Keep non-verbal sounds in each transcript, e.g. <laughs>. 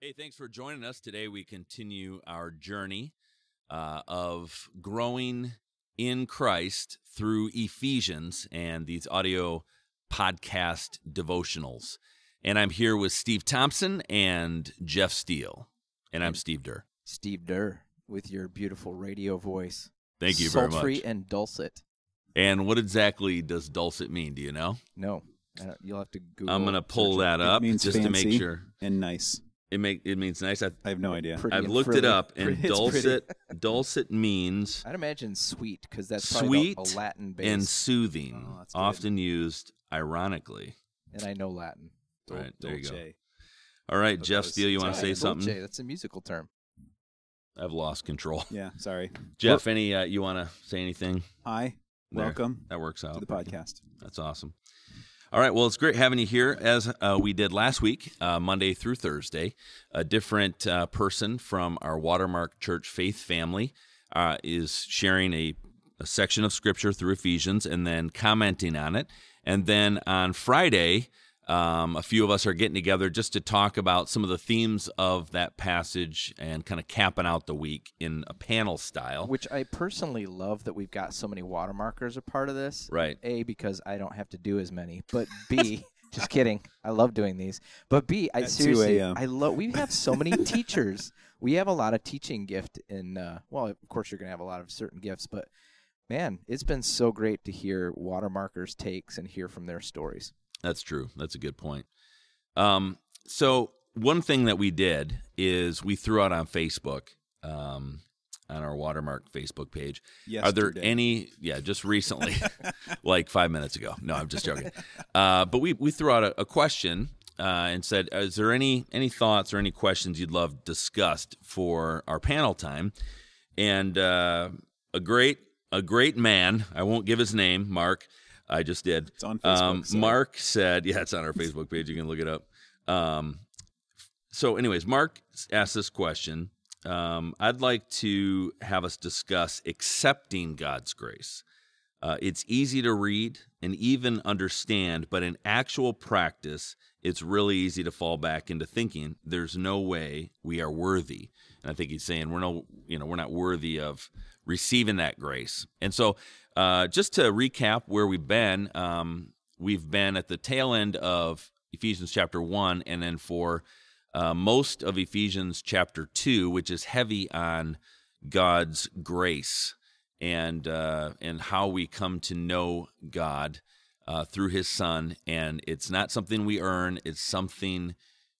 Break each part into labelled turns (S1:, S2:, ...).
S1: Hey, thanks for joining us today. We continue our journey uh, of growing in Christ through Ephesians and these audio podcast devotionals. And I'm here with Steve Thompson and Jeff Steele. And I'm Steve Durr.
S2: Steve Durr with your beautiful radio voice.
S1: Thank you very
S2: Sultry
S1: much.
S2: and dulcet.
S1: And what exactly does dulcet mean? Do you know?
S2: No, I don't- you'll have to Google.
S1: I'm going to pull that up
S3: means
S1: just to make sure.
S3: and nice.
S1: It make it means nice. I,
S3: I have no idea.
S2: Pretty
S1: I've
S2: and
S1: looked it up, and
S2: Pretty- it's
S1: dulcet <laughs> dulcet means
S2: I'd imagine sweet because that's probably
S1: sweet
S2: a Latin base,
S1: and soothing,
S3: Oh, that's good.
S1: often used ironically.
S2: and I know Latin.
S3: Dol-
S1: Right, there you go.
S3: dolce.
S1: All right,
S3: But
S1: Jeff
S3: that
S1: Steele, you want to say
S3: Italian.
S1: something?
S2: That's a musical term.
S1: I've lost control.
S3: Yeah, sorry. <laughs>
S1: Jeff, any uh, you want to say anything?
S3: Hi,
S1: There.
S3: welcome
S1: That works
S3: to
S1: out.
S3: the podcast.
S1: That's awesome. All right. Well, it's great having you here as uh, we did last week, uh, Monday through Thursday. A different uh, person from our Watermark Church faith family uh, is sharing a, a section of scripture through Ephesians and then commenting on it. And then on Friday, um, a few of us are getting together just to talk about some of the themes of that passage and kind of capping out the week in a panel style.
S2: Which I personally love that we've got so many watermarkers a part of this.
S1: Right.
S2: A because I don't have to do as many, but B. <laughs> <laughs> Just kidding. I love doing these. But B, I
S3: At
S2: seriously,
S3: a.m..
S2: I love. We have so many <laughs> teachers. We have a lot of teaching gift in. Uh, well, of course, you're gonna have a lot of certain gifts, but man, it's been so great to hear watermarkers takes and hear from their stories.
S1: That's true. That's a good point. Um, so one thing that we did is we threw out on Facebook, um, on our watermark Facebook page. Yes. Are there any? Yeah, just recently, <laughs> like five minutes ago. No, I'm just joking. Uh, but we we threw out a, a question uh, and said, "Is there any any thoughts or any questions you'd love discussed for our panel time?" And uh, a great a great man. I won't give his name, Mark. I just did.
S3: It's on Facebook,
S1: Um,
S3: so-
S1: Mark said, "Yeah, it's on our Facebook page. You can look it up." Um, so, anyways, Mark asked this question. Um, I'd like to have us discuss accepting God's grace. Uh, it's easy to read and even understand, but in actual practice, it's really easy to fall back into thinking there's no way we are worthy. And I think he's saying we're no, you know, we're not worthy of receiving that grace. And so, uh, just to recap where we've been, um, we've been at the tail end of Ephesians chapter one, and then for uh, most of Ephesians chapter 2, which is heavy on God's grace and uh, and how we come to know God uh, through His Son. And it's not something we earn; it's something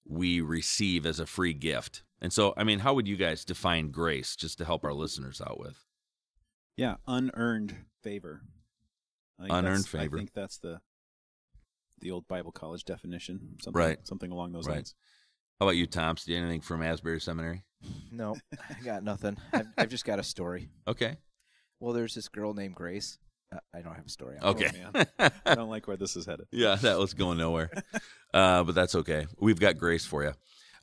S1: we receive as a free gift. And so, I mean, how would you guys define grace, just to help our listeners out with?
S3: Yeah, unearned favor.
S1: Unearned favor.
S3: I think that's the the old Bible college definition. Something,
S1: Right.
S3: Something along those
S1: Right.
S3: lines.
S1: How about you, Tom? Do you anything from Asbury Seminary?
S2: No, <laughs> I got nothing. I've, I've just got a story.
S1: Okay.
S2: Well, there's this girl named Grace. Uh, I don't have a story.
S1: Okay.
S3: I don't like where this is headed. <laughs>
S1: Yeah, that was going nowhere. <laughs> uh, but that's okay. We've got grace for you.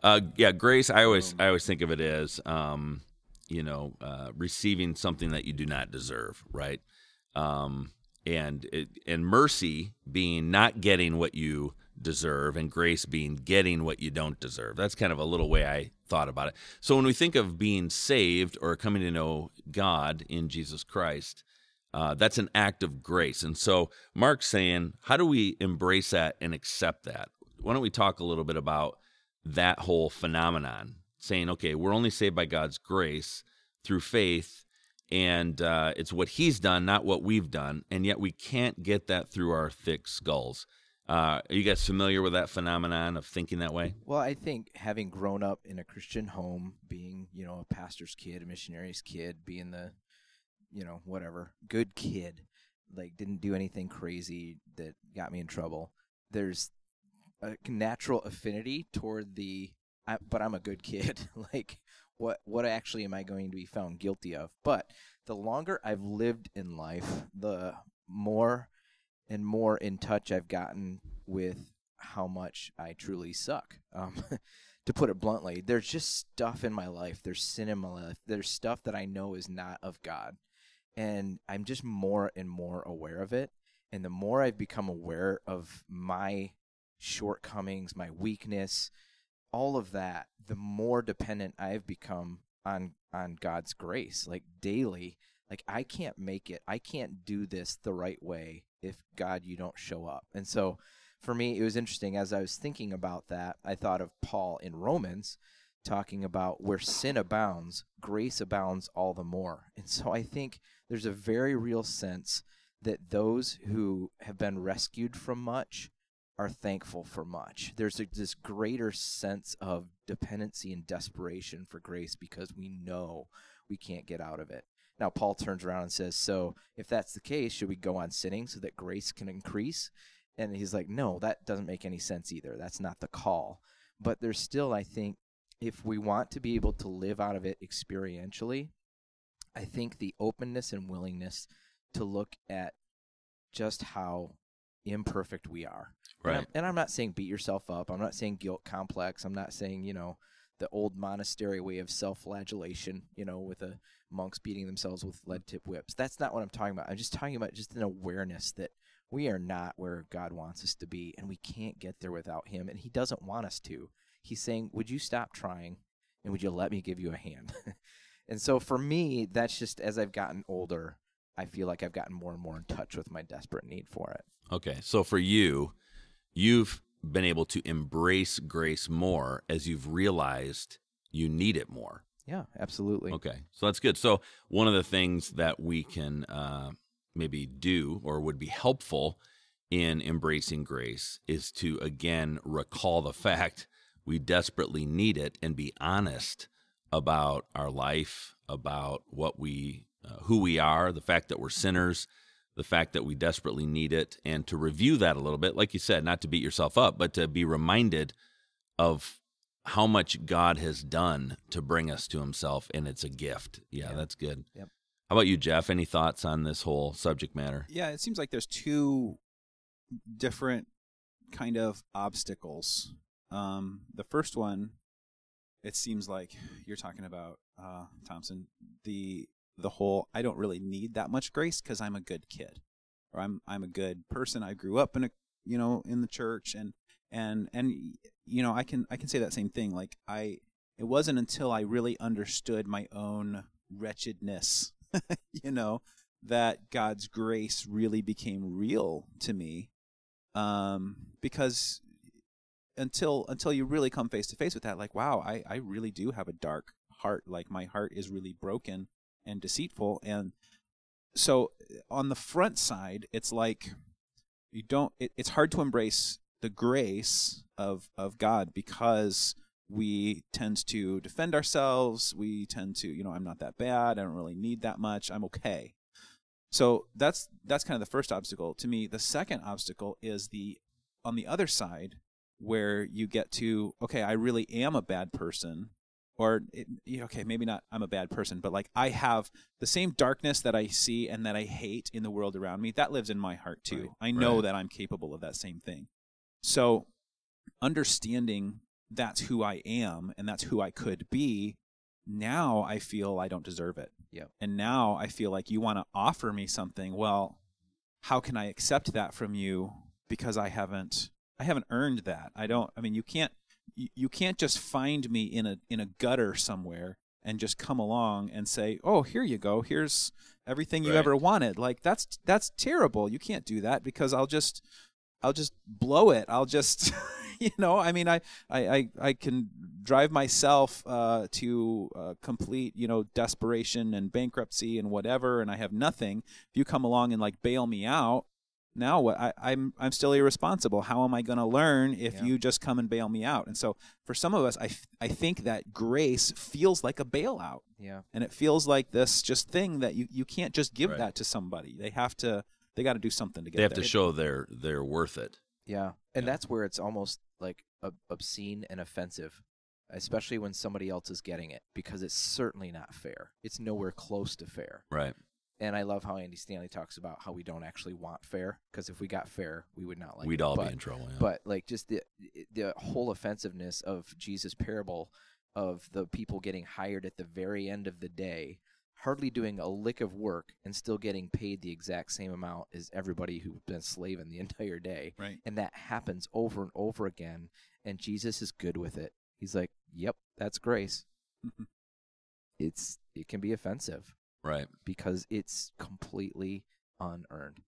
S1: Uh, yeah, grace. I always I always think of it as um, you know uh, receiving something that you do not deserve, right? Um, and it, and mercy being not getting what you deserve, and grace being getting what you don't deserve. That's kind of a little way I thought about it. So when we think of being saved or coming to know God in Jesus Christ, uh, that's an act of grace. And so Mark's saying, how do we embrace that and accept that? Why don't we talk a little bit about that whole phenomenon? Saying, okay, we're only saved by God's grace through faith, and uh, it's what He's done, not what we've done, and yet we can't get that through our thick skulls. Uh, are you guys familiar with that phenomenon of thinking that way?
S2: Well, I think having grown up in a Christian home, being, you know, a pastor's kid, a missionary's kid, being the, you know, whatever, good kid, like didn't do anything crazy that got me in trouble. There's a natural affinity toward the, I, but I'm a good kid. <laughs> like, what what actually am I going to be found guilty of? But the longer I've lived in life, the more and more in touch I've gotten with how much I truly suck. Um, <laughs> to put it bluntly, there's just stuff in my life. There's sin in my life. There's stuff that I know is not of God. And I'm just more and more aware of it. And the more I've become aware of my shortcomings, my weakness, all of that, the more dependent I've become on on God's grace, like daily. Like I can't make it. I can't do this the right way if God you don't show up. And so for me it was interesting as I was thinking about that, I thought of Paul in Romans talking about where sin abounds, grace abounds all the more. And so I think there's a very real sense that those who have been rescued from much are thankful for much. There's a, this greater sense of dependency and desperation for grace because we know we can't get out of it. Now, Paul turns around and says, So, if that's the case, should we go on sinning so that grace can increase? And he's like, No, that doesn't make any sense either. That's not the call. But there's still, I think, if we want to be able to live out of it experientially, I think the openness and willingness to look at just how imperfect we are.
S1: Right.
S2: And I'm, and I'm not saying beat yourself up. I'm not saying guilt complex. I'm not saying, you know, the old monastery way of self flagellation, you know, with the monks beating themselves with lead tip whips. That's not what I'm talking about. I'm just talking about just an awareness that we are not where God wants us to be and we can't get there without Him. And He doesn't want us to. He's saying, Would you stop trying and would you let me give you a hand? <laughs> and so for me, that's just as I've gotten older, I feel like I've gotten more and more in touch with my desperate need for it.
S1: Okay. So for you, you've been able to embrace grace more as you've realized you need it more.
S2: Yeah, absolutely.
S1: Okay. So that's good. So one of the things that we can uh, maybe do or would be helpful in embracing grace is to again recall the fact we desperately need it and be honest about our life, about what we uh, who we are, the fact that we're sinners, the fact that we desperately need it, and to review that a little bit, like you said, not to beat yourself up, but to be reminded of how much God has done to bring us to Himself, and it's a gift. Yeah,
S2: Yeah.
S1: that's good.
S2: Yep.
S1: How about you, Jeff? Any thoughts on this whole subject matter?
S3: Yeah, it seems like there's two different kind of obstacles. Um, the first one, it seems like you're talking about uh, Thompson. The the whole I don't really need that much grace because I'm a good kid, or I'm I'm a good person. I grew up in a you know in the church and and and you know I can I can say that same thing. Like I, it wasn't until I really understood my own wretchedness, <laughs> you know, that God's grace really became real to me. Um, because until until you really come face to face with that, like, wow, I, I really do have a dark heart. Like my heart is really broken and deceitful. And so on the front side, it's like you don't it, it's hard to embrace the grace of of God because we tend to defend ourselves. We tend to, you know, I'm not that bad. I don't really need that much. I'm okay. So that's that's kind of the first obstacle to me. The second obstacle is the on the other side where you get to okay, I really am a bad person or it, okay, maybe not I'm a bad person, but like I have the same darkness that I see and that I hate in the world around me. That lives in my heart too. I know
S1: right.
S3: that I'm capable of that same thing. So understanding that's who I am and that's who I could be, now I feel I don't deserve it.
S2: Yep.
S3: And now I feel like you want to offer me something. Well, how can I accept that from you because I haven't I haven't earned that. I don't I mean you can't you, you can't just find me in a in a gutter somewhere and just come along and say, "Oh, here you go. Here's everything you
S1: Right.
S3: ever wanted." Like that's that's terrible. You can't do that because I'll just I'll just blow it. I'll just <laughs> you know, I mean I I I, I can drive myself uh, to uh, complete, you know, desperation and bankruptcy and whatever and I have nothing. If you come along and like bail me out, now what I, I'm I'm still irresponsible. How am I going to learn if
S2: Yeah.
S3: you just come and bail me out? And so for some of us, I, f- I think that grace feels like a bailout,
S2: Yeah.
S3: and it feels like this just thing that you, you can't just give
S1: Right.
S3: that to somebody. They have to they got to do something to get it.
S1: They have
S3: there.
S1: to show they're they're worth it.
S2: Yeah. And
S3: Yeah.
S2: that's where it's almost like ob- obscene and offensive, especially when somebody else is getting it, because it's certainly not fair. It's nowhere close to fair.
S1: Right.
S2: And I love how Andy Stanley talks about how we don't actually want fair, because if we got fair, we would not like
S1: We'd
S2: it.
S1: all
S2: but,
S1: be in trouble. Yeah.
S2: But like just the the whole offensiveness of Jesus' parable of the people getting hired at the very end of the day, hardly doing a lick of work and still getting paid the exact same amount as everybody who's been slaving the <laughs> entire day
S3: right.
S2: and that happens over and over again and jesus is good with it He's like, "Yep, that's grace." <laughs> it's it can be offensive
S1: Right.
S2: because it's completely unearned.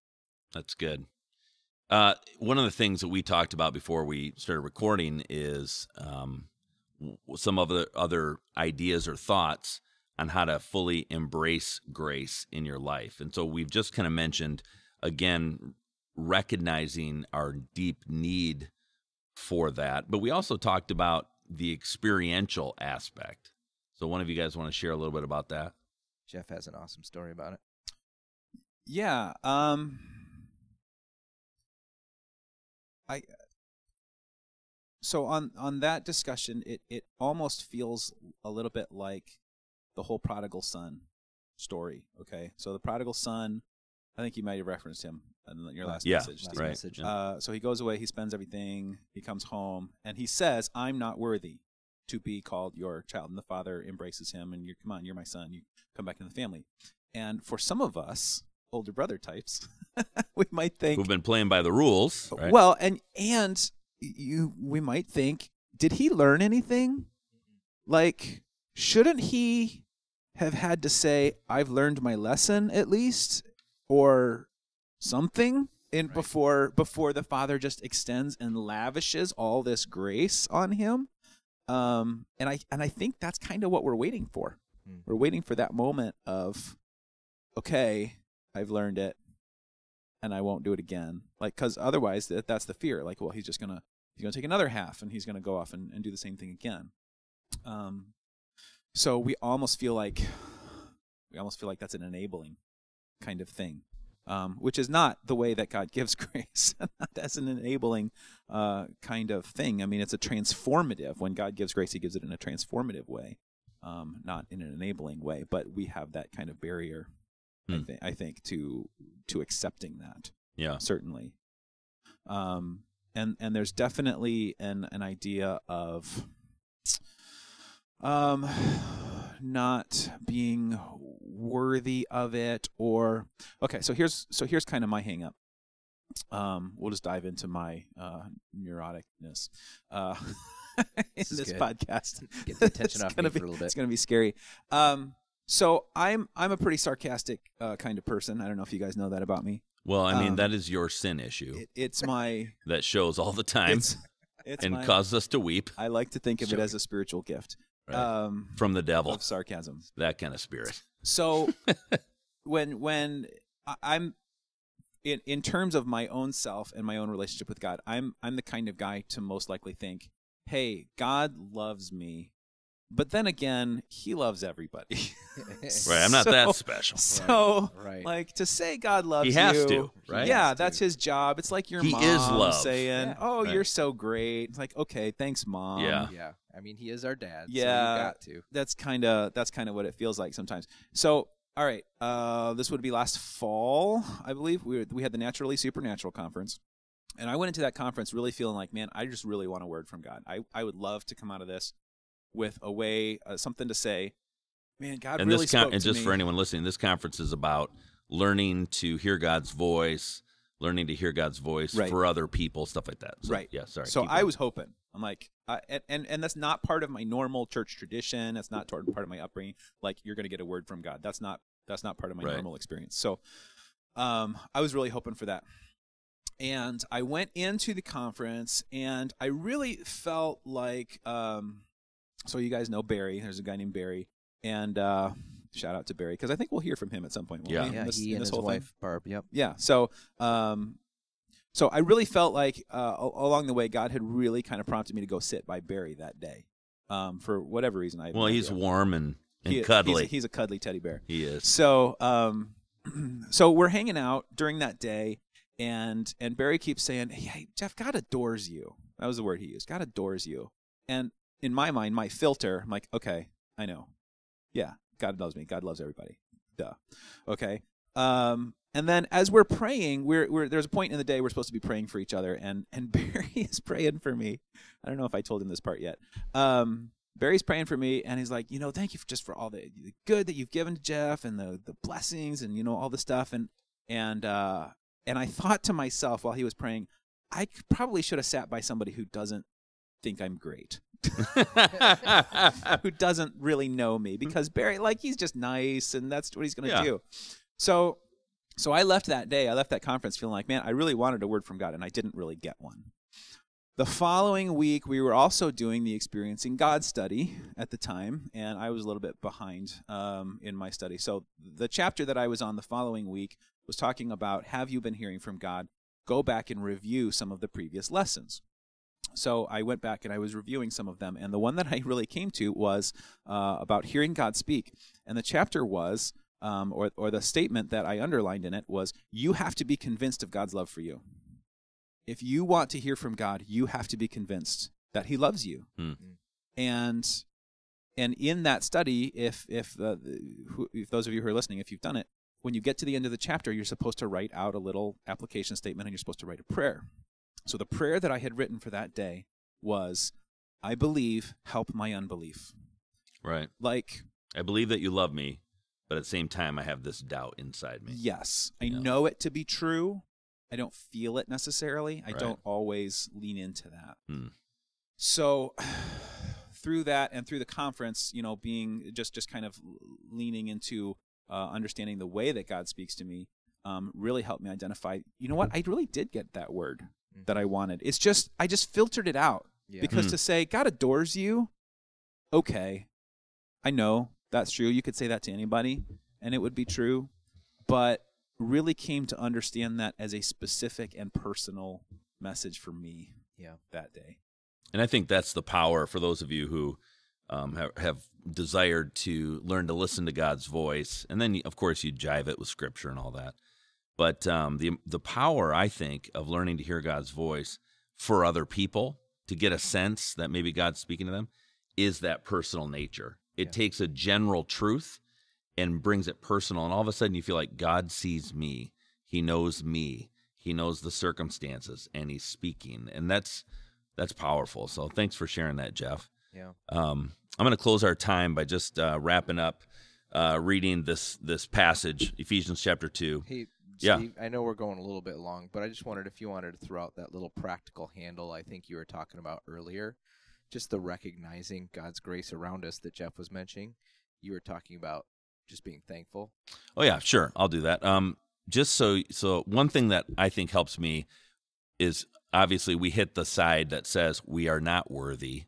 S1: That's good. Uh, one of the things that we talked about before we started recording is um, some of the other ideas or thoughts on how to fully embrace grace in your life. And so we've just kind of mentioned, again, recognizing our deep need for that. But we also talked about the experiential aspect. So one of you guys want to share a little bit about that?
S2: Jeff has an awesome story about it.
S3: Yeah. Um I so on on that discussion it it almost feels a little bit like the whole prodigal son story, okay? So the prodigal son, I think you might have referenced him in your last
S1: Yeah,
S3: message.
S2: Last
S1: right.
S2: message.
S3: Uh, so he goes away, he spends everything, he comes home, and he says, I'm not worthy to be called your child. And the father embraces him, and you're, come on, you're my son. You come back in the family. And for some of us, older brother types, <laughs> we might think,
S1: Who've been playing by the rules, right?
S3: well, and and you, we might think, did he learn anything? Like, shouldn't he have had to say, "I've learned my lesson" at least, or something? In
S2: Right.
S3: before before the father just extends and lavishes all this grace on him, um, and I and I think that's kind of what we're waiting for.
S2: Hmm.
S3: We're waiting for that moment of, okay, I've learned it, and I won't do it again. Like, because otherwise, that that's the fear. Like, well, he's just gonna he's gonna take another half, and he's gonna go off and, and do the same thing again. Um, so we almost feel like we almost feel like that's an enabling kind of thing, um, which is not the way that God <laughs> gives grace. <laughs> as an enabling uh, kind of thing. I mean, it's a transformative. When God gives grace, He gives it in a transformative way, um, not in an enabling way. But we have that kind of barrier. I,
S1: Hmm.
S3: thi- I think to to accepting that
S1: yeah.
S3: certainly. Um, and and there's definitely an an idea of um not being worthy of it or okay so here's so here's kind of my hang up. Um we'll just dive into my uh neuroticness uh <laughs> in
S2: This
S3: this, podcast.
S2: Get the attention <laughs>
S3: It's
S2: off
S3: gonna
S2: me
S3: be,
S2: for a little bit.
S3: it's gonna be scary. Um so i'm i'm a pretty sarcastic uh, kind of person. I don't know if you guys know that about me.
S1: Well, I mean,
S3: Um,
S1: that is your sin issue
S3: it, it's my
S1: that shows all the time
S3: it's, it's
S1: and
S3: my,
S1: causes us to weep.
S3: I like to think of it as a spiritual gift
S1: right?
S3: um,
S1: from the devil.
S3: of sarcasm.
S1: that kind of spirit.
S3: So <laughs> when when I'm in in terms of my own self and my own relationship with God, I'm I'm the kind of guy to most likely think, "Hey, God loves me." But then again, he loves everybody. <laughs>
S1: Right. I'm not
S3: So-
S1: that special.
S3: So,
S2: right.
S3: like to say God loves you.
S1: He has
S3: you,
S1: to, right?
S3: Yeah,
S2: has to.
S3: that's his job. It's like your
S1: He
S3: mom
S1: is love.
S3: saying,
S2: Yeah.
S3: "Oh,
S1: Right.
S3: you're so great." It's like, "Okay, thanks, mom."
S1: Yeah.
S2: yeah. I mean, he is our dad.
S3: Yeah.
S2: So got to.
S3: that's kind of that's kind of what it feels like sometimes. So, all right, uh, this would be last fall, I believe. We were, we had the Naturally Supernatural conference, and I went into that conference really feeling like, man, I just really want a word from God. I I would love to come out of this with a way, uh, something to say. Man, God
S1: and
S3: really
S1: this con- and just
S3: me.
S1: for anyone listening, this conference is about learning to hear God's voice, learning to hear God's voice
S3: Right.
S1: for other people, stuff like that. So,
S3: Right.
S1: Yeah. Sorry.
S3: so I was hoping. I'm like, uh, and, and and that's not part of my normal church tradition. That's not part of my upbringing. Like you're going to get a word from God. That's not that's not part of my
S1: Right.
S3: normal experience. So, um, I was really hoping for that. And I went into the conference, and I really felt like, um, so you guys know Barry. There's a guy named Barry, and uh, shout out to Barry because I think we'll hear from him at some point.
S1: Yeah.
S2: Yeah,
S3: this-
S2: he
S3: in
S2: and
S3: this
S2: his
S3: whole thing?
S2: Barb. Yep.
S3: yeah so um so i really felt like uh along the way god had really kind of prompted me to go sit by barry that day um for whatever reason i
S1: well, he's
S3: idea.
S1: warm and, and
S3: He-
S1: cuddly.
S3: he's, he's a cuddly teddy bear
S1: he is.
S3: so um <clears throat> so we're hanging out during that day and and barry keeps saying hey jeff god adores you that was the word he used god adores you and in my mind my filter i'm like okay i know. Yeah god loves me. God loves everybody. Duh. Okay um and then as we're praying we're, we're there's a point in the day we're supposed to be praying for each other and and <laughs> barry is praying for me. I don't know if i told him this part yet. Um Barry's praying for me, and he's like, you know, thank you for just for all the, the good that you've given to Jeff and the the blessings and you know all the stuff. And and uh and I thought to myself while he was praying, I probably should have sat by somebody who doesn't think I'm great <laughs> who doesn't really know me because Barry, like, he's just nice and that's what he's going to
S1: Yeah.
S3: do. So, so I left that day. I left that conference feeling like, man, I really wanted a word from God, and I didn't really get one. The following week, we were also doing the Experiencing God study at the time, and I was a little bit behind um, in my study. So, the chapter that I was on the following week was talking about Have you been hearing from God? Go back and review some of the previous lessons. So, I went back and I was reviewing some of them, and the one that <laughs> I really came to was uh, about hearing God speak. And the chapter was, um, or, or the statement that I underlined in it was, You have to be convinced of God's love for you if you want to hear from God, you have to be convinced that He loves you.
S1: Hmm.
S3: And and in that study, if if, uh, who, if those of you who are listening, if you've done it, when you get to the end of the chapter, you're supposed to write out a little application statement, and you're supposed to write a prayer. So the prayer that I had written for that day was, "I believe, help my unbelief."
S1: right.
S3: Like
S1: I believe that you love me, but at the same time, I have this doubt inside me.
S3: Yes, I
S1: Yeah.
S3: know it to be true. I don't feel it necessarily. I
S1: Right.
S3: don't always lean into that.
S1: Hmm.
S3: So <sighs> through that and through the conference, you know, being just just kind of leaning into uh, understanding the way that God speaks to me, um, really helped me identify. You know what? I really did get that word that I wanted. It's just I just filtered it out
S2: Yeah.
S3: because
S1: Hmm.
S3: to say God adores you, okay, I know that's true. You could say that to anybody, and it would be true, but really came to understand that as a specific and personal message for me.
S2: Yeah.
S3: that day.
S1: And I think that's the power for those of you who um, have, have desired to learn to listen to God's voice, and then of course you jive it with Scripture and all that. But um, the the power I think of learning to hear God's voice for other people to get a sense that maybe God's speaking to them is that personal nature. It
S2: Yeah.
S1: takes a general truth and brings it personal, and all of a sudden you feel like God sees me, He knows me, He knows the circumstances, and He's speaking, and that's that's powerful. So thanks for sharing that, Jeff.
S2: Yeah.
S1: Um, I'm going to close our time by just uh, wrapping up, uh, reading this this passage, Ephesians chapter two.
S2: Hey,
S1: Yeah.
S2: I know we're going a little bit long, but I just wondered if you wanted to throw out that little practical handle I think you were talking about earlier. Just the recognizing God's grace around us that Jeff was mentioning. You were talking about just being thankful.
S1: Oh yeah, sure, I'll do that. Um, just so so one thing that I think helps me is obviously we hit the side that says we are not worthy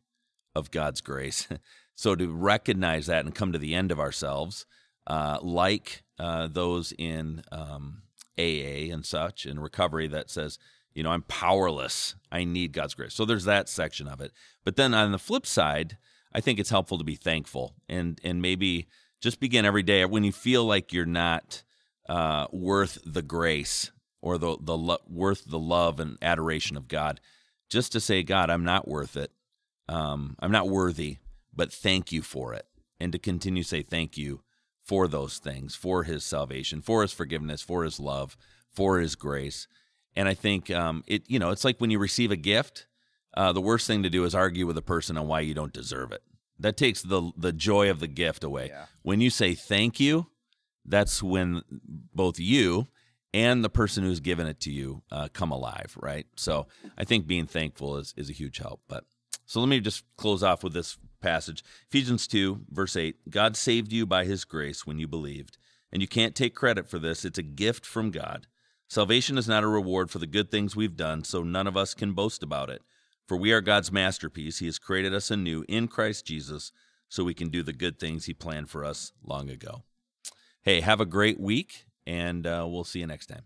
S1: of God's grace. <laughs> so to recognize that and come to the end of ourselves, uh, like uh, those in um, AA and such and recovery that says, you know, I'm powerless. I need God's grace. So there's that section of it. But then on the flip side, I think it's helpful to be thankful and and maybe just begin every day when you feel like you're not uh, worth the grace or the the lo- worth the love and adoration of God. Just to say, God, I'm not worth it. Um, I'm not worthy, but thank you for it, and to continue to say thank you for those things, for His salvation, for His forgiveness, for His love, for His grace. And I think um, it, you know, it's like when you receive a gift. Uh, the worst thing to do is argue with a person on why you don't deserve it. That takes the the joy of the gift away.
S2: Yeah.
S1: When you say thank you, that's when both you and the person who's given it to you uh, come alive, right? So I think being thankful is is a huge help. But so let me just close off with this passage, Ephesians two verse eight. God saved you by His grace when you believed, and you can't take credit for this. It's a gift from God. Salvation is not a reward for the good things we've done, so none of us can boast about it. For we are God's masterpiece. He has created us anew in Christ Jesus so we can do the good things He planned for us long ago. Hey, have a great week, and uh, we'll see you next time.